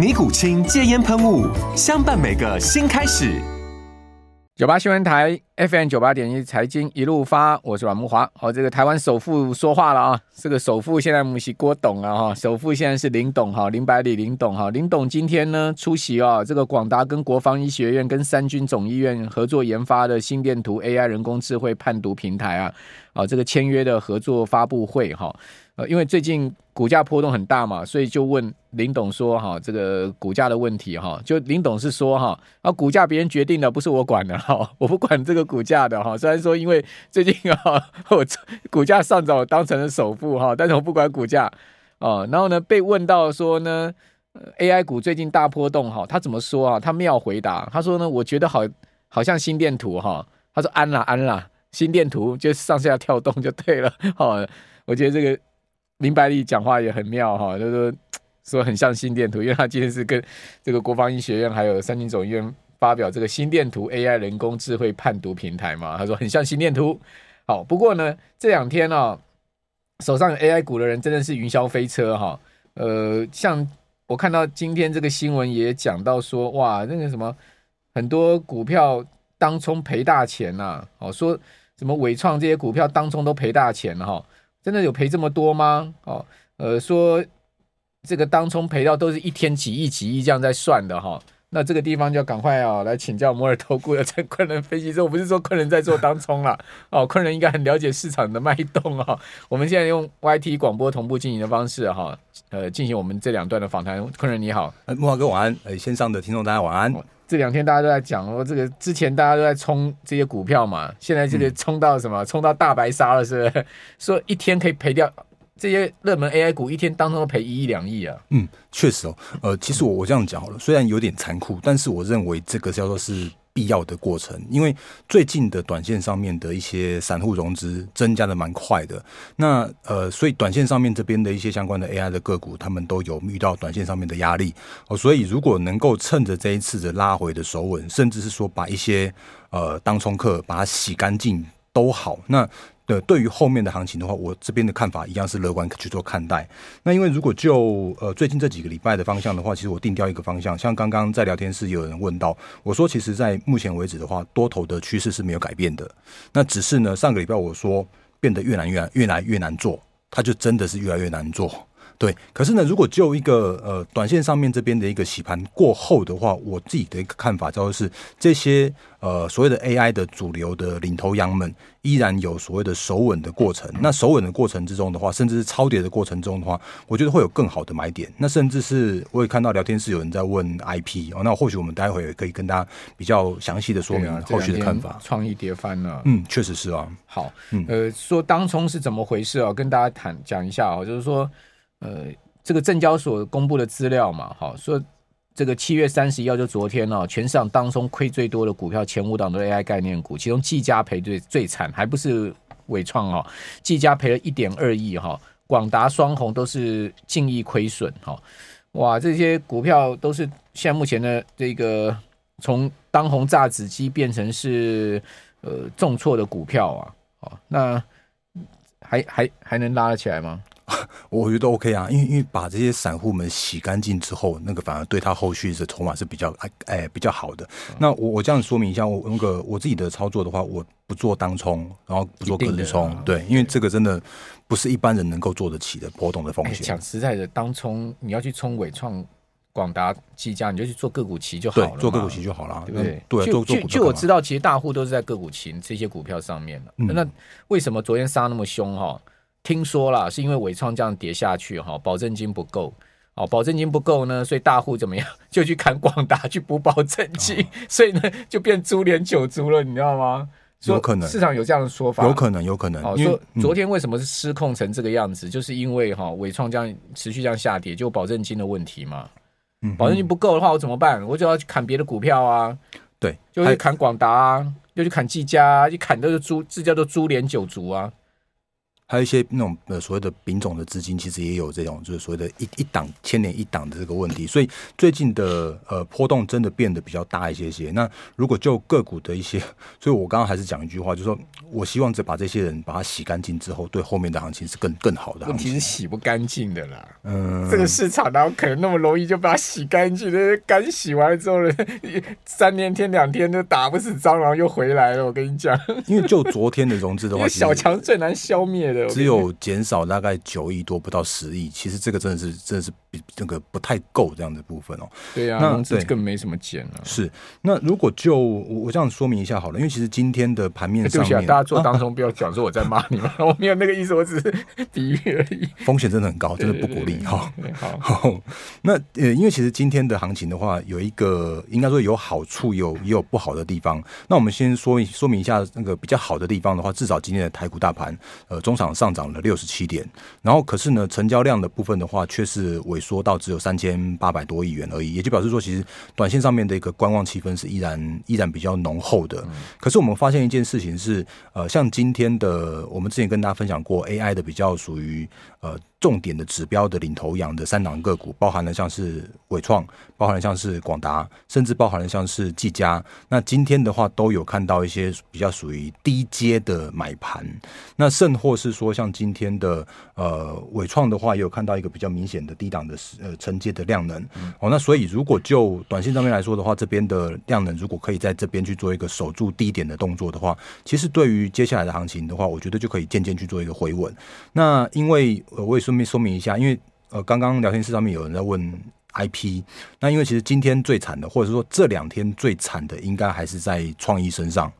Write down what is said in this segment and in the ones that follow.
尼古清戒烟喷雾，相伴每个新开始。九八新闻台 FM 九八点一财经一路发，我是阮慕驊。好，这个台湾首富说话了啊！这个首富现在不是郭董啊哈，首富现在是林董哈，林百里林董哈。林董今天呢出席啊，这个广达跟国防医学院跟三军总医院合作研发的心电图 AI 人工智慧判读平台啊，啊这个签约的合作发布会哈。呃，因为最近股价波动很大嘛，所以就问林董说哈，这个股价的问题哈，就林董是说哈，啊股价别人决定的，不是我管的哈，我不管这个股价的哈。虽然说因为最近啊，我股价上涨，我当成了首富哈，但是我不管股价啊。然后呢，被问到说呢，AI 股最近大波动哈，他怎么说啊？他妙回答，他说呢，我觉得好好像心电图哈，他说安啦安啦，心电图就上下跳动就对了。好，我觉得这个。林百里讲话也很妙哈，就是说，说很像心电图，因为他今天是跟这个国防医学院还有三军总医院发表这个心电图 AI 人工智慧判读平台嘛，他说很像心电图。好，不过呢，这两天呢、哦，手上有 AI 股的人真的是云霄飞车哈。呃，像我看到今天这个新闻也讲到说，哇，那个什么很多股票当冲赔大钱呐、哦，说什么伟创这些股票当冲都赔大钱了哈。真的有赔这么多吗？哦，呃，说这个当冲赔到都是一天几亿几亿这样在算的哈、哦。那这个地方就要赶快啊、哦，来请教摩尔投顾的陈昆仁分析师。我不是说昆仁在做当冲了哦，昆仁应该很了解市场的脉动啊、哦。我们现在用 YT 广播同步进行的方式哈、哦，呃，进行我们这两段的访谈。昆仁你好，木华哥晚安，呃，线上的听众大家晚安。这两天大家都在讲哦，这个之前大家都在冲这些股票嘛，现在这个冲到什么？冲到大白鲨了，是不是？说一天可以赔掉这些热门 AI 股，一天当中都赔一亿两亿啊。嗯，确实哦。呃，其实我我这样讲好了，虽然有点残酷，但是我认为这个叫做是。必要的过程，因为最近的短线上面的一些散户融资增加的蛮快的，那呃，所以短线上面这边的一些相关的 AI 的个股，他们都有遇到短线上面的压力哦，所以如果能够趁着这一次的拉回的手稳，甚至是说把一些呃当冲客把它洗干净都好，那。对，对于后面的行情的话，我这边的看法一样是乐观去做看待。那因为如果就呃最近这几个礼拜的方向的话，其实我定掉一个方向，像刚刚在聊天室有人问到，我说其实在目前为止的话，多头的趋势是没有改变的。那只是呢，上个礼拜我说变得越来越越来越难做，它就真的是越来越难做。对，可是呢，如果就一个呃短线上面这边的一个洗盘过后的话，我自己的一个看法就是这些呃所谓的 AI 的主流的领头羊们依然有所谓的守稳的过程。那守稳的过程之中的话，甚至是超跌的过程中的话，我觉得会有更好的买点。那甚至是我也看到聊天室有人在问 IP 哦，那或许我们待会也可以跟大家比较详细的说明后续的看法。创意跌翻了，嗯，确实是啊。好，呃，说当冲是怎么回事啊？跟大家谈讲一下啊，就是说。呃，这个证交所公布的资料嘛，好说这个七月三十一号就昨天哦，全市场当中亏最多的股票前五档都是 AI 概念股，其中技嘉赔最最惨，还不是伟创哦，技嘉赔了一点二亿哈，广达双红都是净亿亏损哈，哇，这些股票都是现在目前的这个从当红炸子鸡变成是呃重挫的股票啊，哦，那还还还能拉得起来吗？我觉得 OK 啊，因为因为把这些散户们洗干净之后，那个反而对他后续的筹码是比较哎哎比较好的。嗯、那我我这样说明一下，我那个我自己的操作的话，我不做当冲，然后不做隔日冲，对，因为这个真的不是一般人能够做得起的波动的风险。讲实在的，当冲你要去冲伟创，广达、技嘉，你就去做个股期就好了，做个股期就好了，对不对？对，就就就我知道，其实大户都是在个股期这些股票上面了。嗯、那为什么昨天杀那么凶哈？听说啦，是因为伟创这样跌下去哈，保证金不够哦，保证金不够呢，所以大户怎么样 就去砍广达去补保证金，哦、所以呢就变株连九族了，你知道吗？有可能市场有这样的说法，有可能，有可能。哦，说昨天为什么是失控成这个样子，嗯、就是因为哈伟创这样持续这样下跌，就保证金的问题嘛。嗯，保证金不够的话，我怎么办？我就要去砍别的股票啊。对，就去砍广达啊，又去砍技嘉啊，一砍都是株，这叫做株连九族啊。还有一些那种呃所谓的丙种的资金，其实也有这种就是所谓的一一档千年一档的这个问题，所以最近的呃波动真的变得比较大一些些。那如果就个股的一些，所以我刚刚还是讲一句话，就是说我希望这把这些人把它洗干净之后，对后面的行情是更更好的。问题是洗不干净的啦，嗯，这个市场哪有可能那么容易就把它洗干净？那干洗完了之后呢，三天天两天都打不死蟑螂又回来了。我跟你讲，因为就昨天的融资的话，小强最难消灭的。只有减少大概九亿多，不到十亿。其实这个真的是，真的是比那个不太够这样的部分哦。对呀、啊，那这更没什么减了。是，那如果就我我这样说明一下好了，因为其实今天的盘面上面，欸啊、大家做当中不要讲说我在骂你们，我没有那个意思，我只是比喻而已。风险真的很高，真的不鼓励哈。好，那呃，因为其实今天的行情的话，有一个应该说有好处，有也有不好的地方。那我们先说说明一下那个比较好的地方的话，至少今天的台股大盘，呃，中场上涨了六十七点，然后可是呢，成交量的部分的话，却是萎缩到只有三千八百多亿元而已，也就表示说，其实短线上面的一个观望气氛是依然依然比较浓厚的。可是我们发现一件事情是，呃，像今天的我们之前跟大家分享过 AI 的比较属于呃。重点的指标的领头羊的三档个股，包含了像是伟创，包含了像是广达，甚至包含了像是技嘉。那今天的话，都有看到一些比较属于低阶的买盘。那甚或是说，像今天的呃伟创的话，也有看到一个比较明显的低档的呃承接的量能。嗯、哦，那所以如果就短线上面来说的话，这边的量能如果可以在这边去做一个守住低点的动作的话，其实对于接下来的行情的话，我觉得就可以渐渐去做一个回稳。那因为呃，我也顺便说明一下，因为呃，刚刚聊天室上面有人在问 IP，那因为其实今天最惨的，或者是说这两天最惨的，应该还是在创意身上。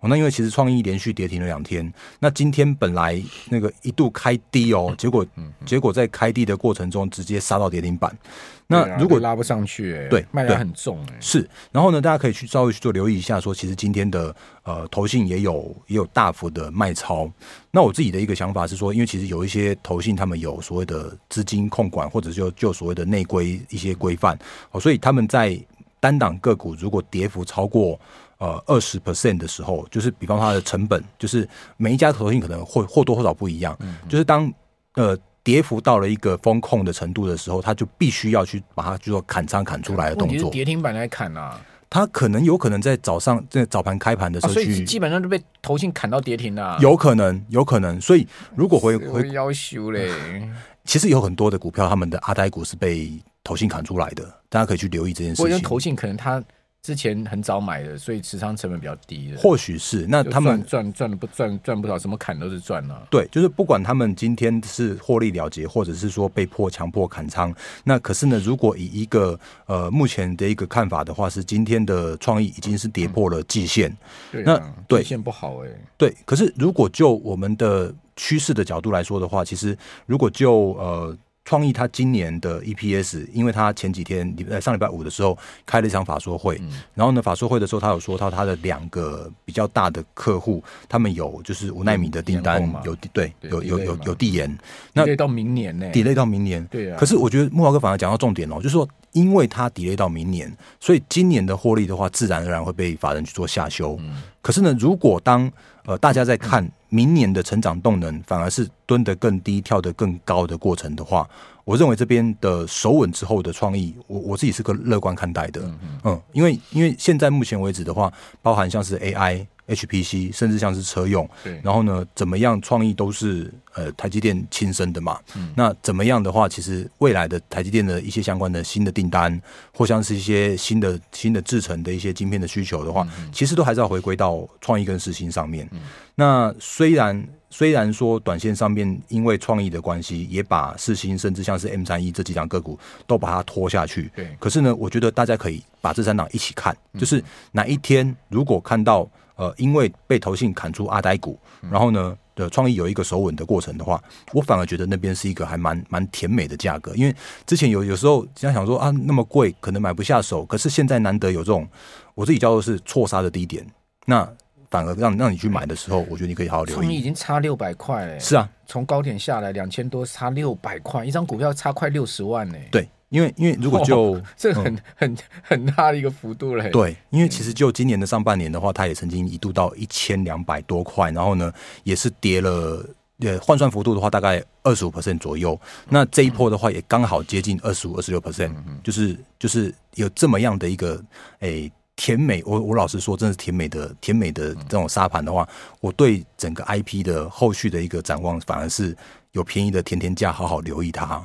哦，那因为其实创意连续跌停了两天，那今天本来那个一度开低哦，结果结果在开低的过程中直接杀到跌停板。那如果拉不上去，哎，对，卖得很重，哎，是。然后呢，大家可以去稍微去做留意一下，说其实今天的呃投信也有也有大幅的卖超。那我自己的一个想法是说，因为其实有一些投信他们有所谓的资金控管，或者就就所谓的内规一些规范，哦，所以他们在单档个股如果跌幅超过呃二十 percent 的时候，就是比方它的成本，就是每一家投信可能会或多或少不一样，嗯，就是当呃。跌幅到了一个风控的程度的时候，他就必须要去把它就说砍仓砍出来的动作。跌停板来砍啊！他可能有可能在早上在早盘开盘的时候去，啊、所以基本上就被投信砍到跌停了。有可能，有可能。所以如果回回要修嘞，其实有很多的股票，他们的阿呆股是被投信砍出来的，大家可以去留意这件事情。我觉得投信可能他。之前很早买的，所以持仓成本比较低的。或许是那他们赚赚的不赚赚不少，什么砍都是赚了、啊。对，就是不管他们今天是获利了结，或者是说被迫强迫砍仓，那可是呢，如果以一个呃目前的一个看法的话，是今天的创意已经是跌破了季线。嗯、那对季线不好哎、欸。对，可是如果就我们的趋势的角度来说的话，其实如果就呃。创意它今年的 EPS，因为它前几天礼拜上礼拜五的时候开了一场法说会，嗯、然后呢法说会的时候，他有说到他的两个比较大的客户，他们有就是五奈米的订单有对有有有有递延，那 delay 到明年呢？delay 到明年，对啊。可是我觉得木华哥反而讲到重点哦，就是说，因为它 delay 到明年，所以今年的获利的话，自然而然会被法人去做下修。嗯、可是呢，如果当呃大家在看。明年的成长动能反而是蹲得更低、跳得更高的过程的话，我认为这边的首稳之后的创意，我我自己是个乐观看待的。嗯，因为因为现在目前为止的话，包含像是 AI HPC，甚至像是车用，对，然后呢，怎么样创意都是呃台积电亲生的嘛。嗯，那怎么样的话，其实未来的台积电的一些相关的新的订单，或像是一些新的新的制程的一些晶片的需求的话，嗯、其实都还是要回归到创意跟世芯上面。嗯、那虽然虽然说短线上面因为创意的关系，也把世芯甚至像是 M 三一这几档个股都把它拖下去。对，可是呢，我觉得大家可以把这三档一起看，就是哪一天如果看到。呃，因为被投信砍出阿呆股，然后呢的创意有一个手稳的过程的话，我反而觉得那边是一个还蛮蛮甜美的价格。因为之前有有时候经常想说啊，那么贵可能买不下手，可是现在难得有这种我自己叫做是错杀的低点，那反而让让你去买的时候，我觉得你可以好好留意。创意已经差六百块，是啊，从高点下来两千多，差六百块，一张股票差快六十万呢。对。因为因为如果就这很很很大的一个幅度嘞，对，因为其实就今年的上半年的话，它也曾经一度到一千两百多块，然后呢也是跌了，呃，换算幅度的话大概二十五 percent 左右。那这一波的话也刚好接近二十五、二十六 percent，就是就是有这么样的一个诶甜美。我我老实说，真的是甜美的甜美的这种沙盘的话，我对整个 IP 的后续的一个展望，反而是有便宜的甜甜价，好好留意它。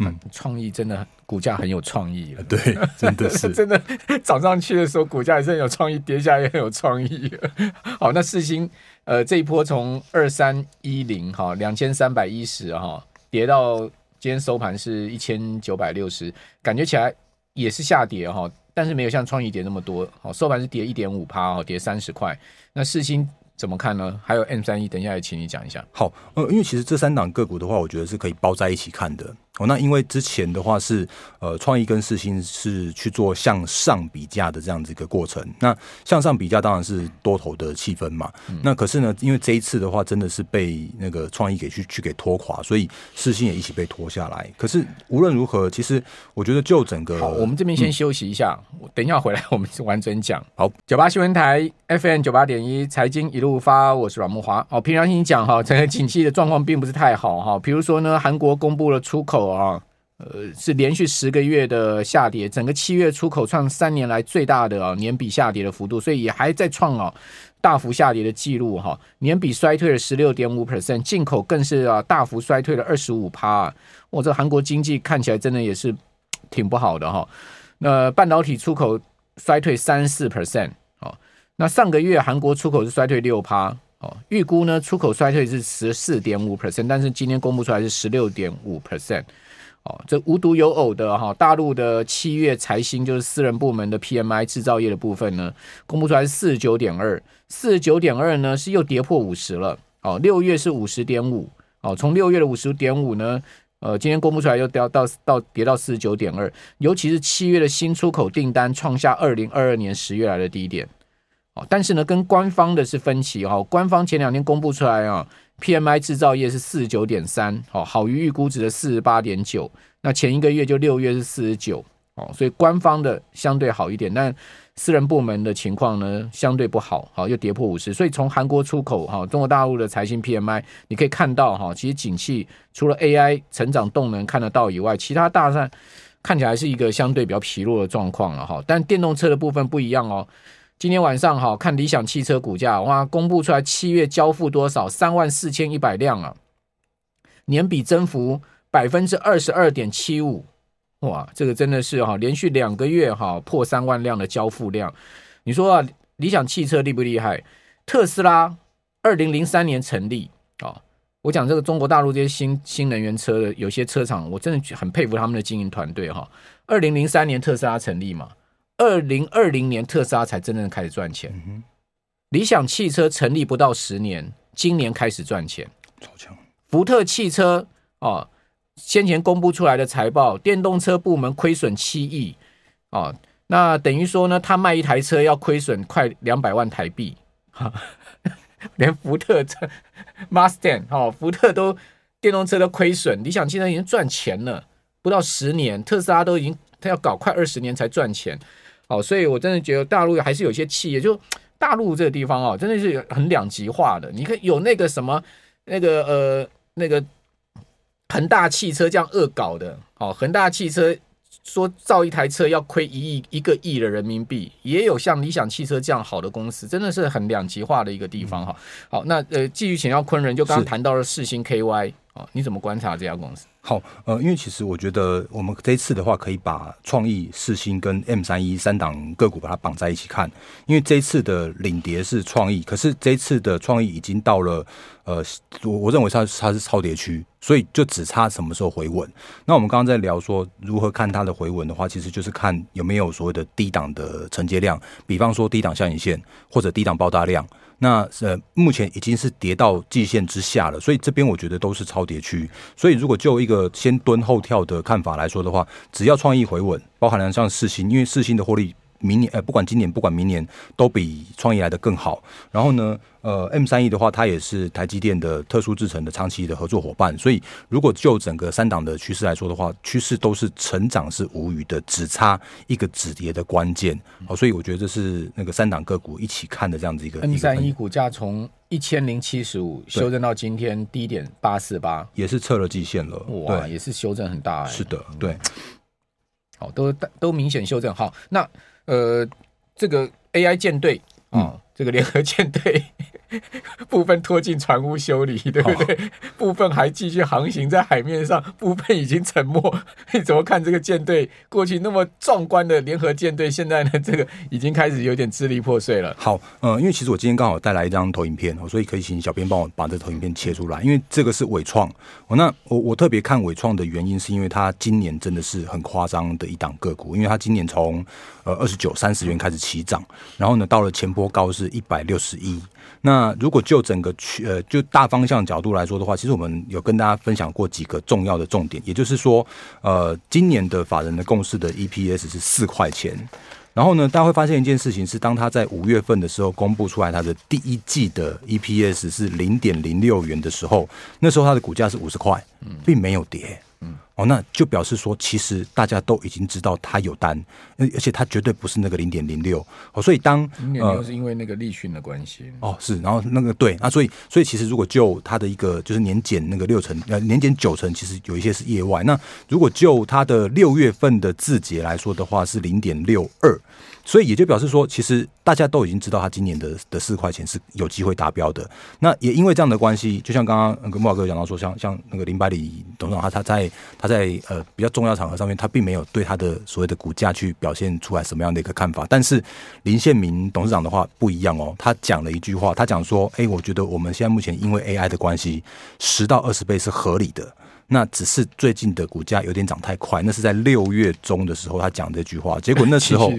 嗯，创意真的股价很有创意，对，真的是 真的涨上去的时候，股价也是很有创意，跌下来也很有创意。好，那世芯呃这一波从二三一零哈两千三百一十哈跌到今天收盘是一千九百六十，感觉起来也是下跌哈，但是没有像创意跌那么多。好，收盘是跌一点五趴哦，跌三十块。那世芯。怎么看呢？还有 M 三一，等一下也请你讲一下。好，呃，因为其实这三档个股的话，我觉得是可以包在一起看的。哦，那因为之前的话是呃，创意跟世芯是去做向上比价的这样子一个过程。那向上比价当然是多头的气氛嘛。嗯、那可是呢，因为这一次的话真的是被那个创意给去去给拖垮，所以世芯也一起被拖下来。可是无论如何，其实我觉得就整个，好，我们这边先休息一下，嗯、等一下回来我们完整讲。好，九八新闻台 FM 九八点一财经一路发，我是阮木华。哦，平常心讲哈，整个景气的状况并不是太好哈。比如说呢，韩国公布了出口啊。呃，是连续十个月的下跌，整个七月出口创三年来最大的啊年比下跌的幅度，所以也还在创啊大幅下跌的记录哈，年比衰退了十六点五 percent，进口更是啊大幅衰退了二十五趴。我这韩国经济看起来真的也是挺不好的哈。那半导体出口衰退三四 percent，哦，那上个月韩国出口是衰退六趴，哦，预估呢出口衰退是十四点五 percent，但是今天公布出来是十六点五 percent。哦，这无独有偶的哈，大陆的七月财新就是私人部门的 PMI 制造业的部分呢，公布出来是四十九点二，四十九点二呢是又跌破五十了。哦，六月是五十点五，哦，从六月的五十点五呢，呃，今天公布出来又掉到到跌到四十九点二，尤其是七月的新出口订单创下二零二二年十月来的低点。但是呢，跟官方的是分歧哈，官方前两天公布出来啊。PMI 制造业是四十九点三，好，好于预估值的四十八点九。那前一个月就六月是四十九，哦，所以官方的相对好一点，但私人部门的情况呢相对不好，好，又跌破五十。所以从韩国出口哈，中国大陆的财新 PMI 你可以看到哈，其实景气除了 AI 成长动能看得到以外，其他大上看起来是一个相对比较疲弱的状况了哈。但电动车的部分不一样哦。今天晚上哈，看理想汽车股价哇，公布出来七月交付多少？三万四千一百辆啊，年比增幅百分之二十二点七五，哇，这个真的是哈，连续两个月哈破三万辆的交付量。你说啊，理想汽车厉不厉害？特斯拉二零零三年成立啊，我讲这个中国大陆这些新新能源车的有些车厂，我真的很佩服他们的经营团队哈。二零零三年特斯拉成立嘛。二零二零年特斯拉才真正开始赚钱，嗯、理想汽车成立不到十年，今年开始赚钱，超强。福特汽车哦，先前公布出来的财报，电动车部门亏损七亿。哦，那等于说呢，他卖一台车要亏损快两百万台币，哈，连福特这 Mustang 哦，福特都电动车都亏损，理想汽车已经赚钱了，不到十年，特斯拉都已经他要搞快二十年才赚钱。好，所以我真的觉得大陆还是有些企业，就大陆这个地方啊，真的是很两极化的。你看有那个什么，那个呃，那个恒大汽车这样恶搞的，哦，恒大汽车说造一台车要亏一亿一个亿的人民币，也有像理想汽车这样好的公司，真的是很两极化的一个地方哈。好，那呃，继续请教昆仁，就刚刚谈到了世星 KY 哦，你怎么观察这家公司？好，呃，因为其实我觉得我们这一次的话，可以把创意、四星跟 M 三一三档个股把它绑在一起看，因为这一次的领跌是创意，可是这一次的创意已经到了呃，我我认为它它是超跌区，所以就只差什么时候回稳。那我们刚刚在聊说如何看它的回稳的话，其实就是看有没有所谓的低档的承接量，比方说低档下影线或者低档爆大量。那呃，目前已经是跌到季线之下了，所以这边我觉得都是超跌区。所以如果就一个先蹲后跳的看法来说的话，只要创意回稳，包含了像四星，因为四星的获利。明年呃，不管今年不管明年，都比创意来的更好。然后呢，呃，M 三 E 的话，它也是台积电的特殊制成的长期的合作伙伴。所以，如果就整个三档的趋势来说的话，趋势都是成长是无虞的，只差一个止跌的关键。好，所以我觉得这是那个三档个股一起看的这样子一个。M 三 E 股价从一千零七十五修正到今天低点八四八，也是测了季线了。哇，也是修正很大，欸。是的，对。好，都都明显修正。好，那。呃，这个 AI 舰队啊，嗯、这个联合舰队 部分拖进船坞修理，对不对？哦、部分还继续航行在海面上，部分已经沉没。你怎么看这个舰队过去那么壮观的联合舰队，现在呢，这个已经开始有点支离破碎了。好，呃，因为其实我今天刚好带来一张投影片，所以可以请小编帮我把这投影片切出来。因为这个是伟创，我那我我特别看伟创的原因，是因为它今年真的是很夸张的一档个股，因为它今年从呃二十九、三十元开始起涨，然后呢，到了前波高是一百六十一。那那如果就整个区呃就大方向角度来说的话，其实我们有跟大家分享过几个重要的重点，也就是说，呃，今年的法人的共识的 EPS 是四块钱。然后呢，大家会发现一件事情是，当他在五月份的时候公布出来他的第一季的 EPS 是零点零六元的时候，那时候他的股价是五十块，并没有跌。嗯，哦，那就表示说，其实大家都已经知道他有单，而而且他绝对不是那个零点零六哦，所以当零点六是因为那个立讯的关系哦，是，然后那个对，那所以所以其实如果就他的一个就是年减那个六成呃年减九成，其实有一些是业外。那如果就他的六月份的字节来说的话，是零点六二。所以也就表示说，其实大家都已经知道他今年的的四块钱是有机会达标的。那也因为这样的关系，就像刚刚那个慕驊哥讲到说，像像那个林百里董事长，他他在他在呃比较重要场合上面，他并没有对他的所谓的股价去表现出来什么样的一个看法。但是林宪明董事长的话不一样哦，他讲了一句话，他讲说：“哎，我觉得我们现在目前因为 AI 的关系，十到二十倍是合理的。”那只是最近的股价有点涨太快，那是在六月中的时候他讲这句话，结果那时候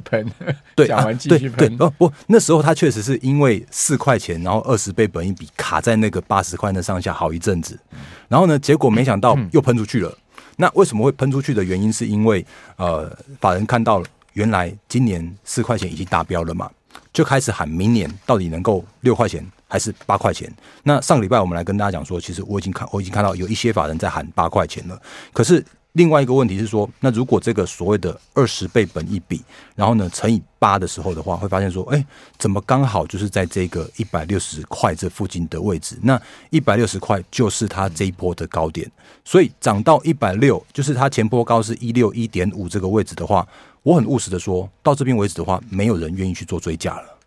对讲完继续喷，哦不，那时候他确实是因为四块钱，然后二十倍本一比卡在那个八十块那上下好一阵子，然后呢，结果没想到又喷出去了。那为什么会喷出去的原因，是因为呃，法人看到了原来今年四块钱已经达标了嘛，就开始喊明年到底能够六块钱。还是八块钱。那上个礼拜我们来跟大家讲说，其实我已经看，我已经看到有一些法人在喊八块钱了。可是另外一个问题是说，那如果这个所谓的二十倍本一比，然后呢乘以八的时候的话，会发现说，哎，怎么刚好就是在这个一百六十块这附近的位置？那一百六十块就是它这一波的高点，所以涨到一百六，就是它前波高是一六一点五这个位置的话，我很务实的说，到这边为止的话，没有人愿意去做追加了。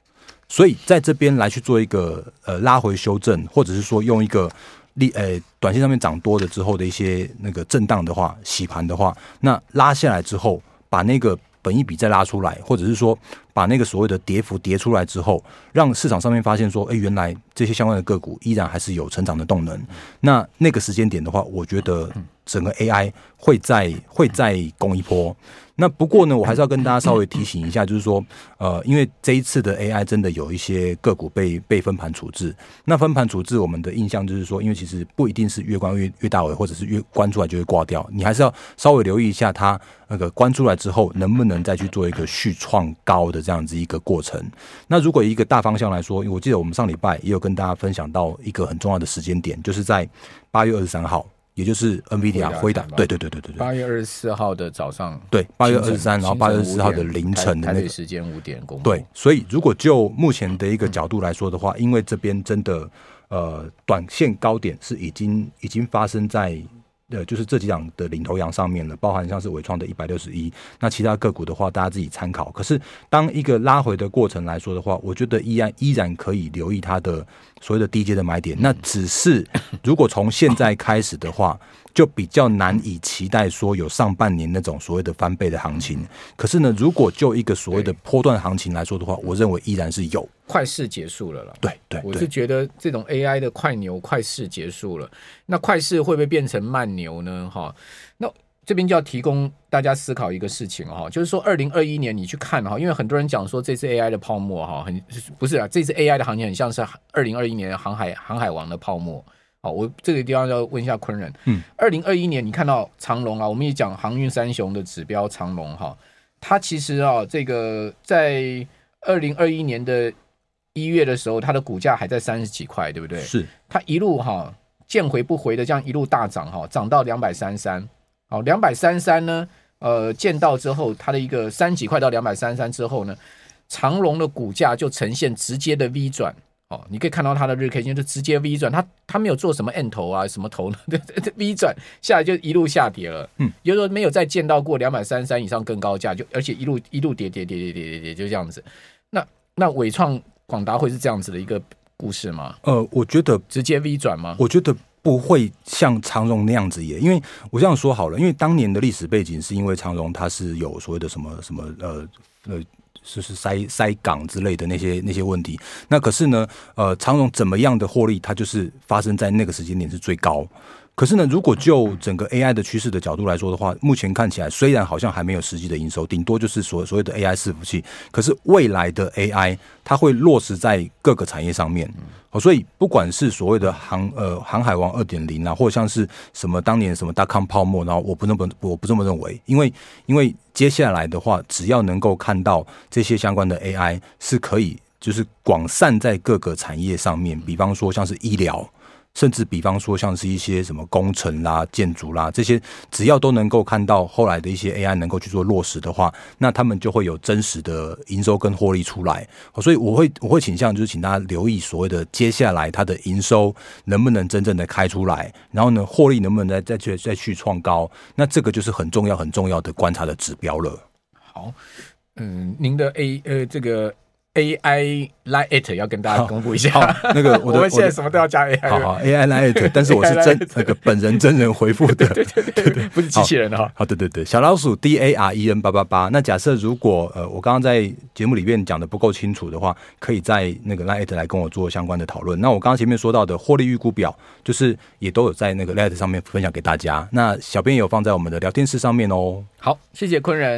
所以在这边来去做一个呃拉回修正，或者是说用一个利呃短线上面涨多了之后的一些那个震荡的话，洗盘的话，那拉下来之后，把那个本一笔再拉出来，或者是说把那个所谓的跌幅跌出来之后，让市场上面发现说，哎，原来这些相关的个股依然还是有成长的动能。那那个时间点的话，我觉得整个 AI 会再会再攻一波。那不过呢，我还是要跟大家稍微提醒一下，就是说，呃，因为这一次的 AI 真的有一些个股被被分盘处置。那分盘处置，我们的印象就是说，因为其实不一定是越关越越大尾，或者是越关出来就会挂掉，你还是要稍微留意一下它那个关出来之后，能不能再去做一个续创高的这样子一个过程。那如果一个大方向来说，我记得我们上礼拜也有跟大家分享到一个很重要的时间点，就是在八月二十三号。也就是 NVIDIA 辉达，对对对对对对。八月二十四号的早上，对，八月二十三，然后八月二十四号的凌晨的那个时间五点公布。对，所以如果就目前的一个角度来说的话，因为这边真的呃短线高点是已经已经发生在呃，就是这几档的领头羊上面了，包含像是纬创的一百六十一，那其他个股的话，大家自己参考。可是当一个拉回的过程来说的话，我觉得依然依然可以留意它的所谓的低阶的买点。那只是如果从现在开始的话，就比较难以期待说有上半年那种所谓的翻倍的行情。可是呢，如果就一个所谓的波段行情来说的话，我认为依然是有。快市结束了了，对对，我是觉得这种 AI 的快牛快市结束了，那快市会不会变成慢牛呢？哈，那这边就要提供大家思考一个事情哈，就是说二零二一年你去看哈，因为很多人讲说这次 AI 的泡沫哈，很不是啊，这次 AI 的行情很像是二零二一年航海航海王的泡沫。好，我这个地方要问一下昆仁，嗯，二零二一年你看到长龙啊，我们也讲航运三雄的指标长龙哈，它其实啊，这个在二零二一年的。一月的时候，它的股价还在三十几块，对不对？是。它一路哈见回不回的这样一路大涨哈，涨到两百三十三。好，两百三十三呢，呃，见到之后，它的一个三几块到两百三十三之后呢，长龙的股价就呈现直接的 V 转。哦，你可以看到它的日 K 线就直接 V 转，它它没有做什么 N 头啊，什么头呢？V 转下来就一路下跌了。嗯，也就是说没有再见到过两百三十三以上更高价，就而且一路一路跌跌跌跌跌跌跌，就这样子。那那伟创。广达会是这样子的一个故事吗？呃，我觉得直接 V 转吗？我觉得不会像长荣那样子耶，因为我这样说好了，因为当年的历史背景是因为长荣它是有所谓的什么什么呃呃，就是塞塞港之类的那些那些问题。那可是呢，呃，长荣怎么样的获利，它就是发生在那个时间点是最高。可是呢，如果就整个 AI 的趋势的角度来说的话，目前看起来虽然好像还没有实际的营收，顶多就是所所谓的 AI 伺服器。可是未来的 AI 它会落实在各个产业上面，哦，所以不管是所谓的航呃航海王二点零啊，或者像是什么当年什么大康泡沫，然后我不那么我不这么认为，因为因为接下来的话，只要能够看到这些相关的 AI 是可以就是广散在各个产业上面，比方说像是医疗。甚至比方说，像是一些什么工程啦、建筑啦这些，只要都能够看到后来的一些 AI 能够去做落实的话，那他们就会有真实的营收跟获利出来。所以我会我会倾向就是请大家留意所谓的接下来它的营收能不能真正的开出来，然后呢，获利能不能再再去再去创高，那这个就是很重要很重要的观察的指标了。好，嗯，您的 A 呃这个。AI Line at 要跟大家公布一下，那个 我，们现在什么都要加 AI。好好，AI Line at，但是我是真那个本人真人回复的，对对对对，不是机器人的哈。好，对对对，小老鼠 D A R E N 八八八。那假设如果呃我刚刚在节目里面讲的不够清楚的话，可以在那个 Line at 来跟我做相关的讨论。那我刚刚前面说到的获利预估表，就是也都有在那个 Line at 上面分享给大家。那小编也有放在我们的聊天室上面哦。好，谢谢坤仁。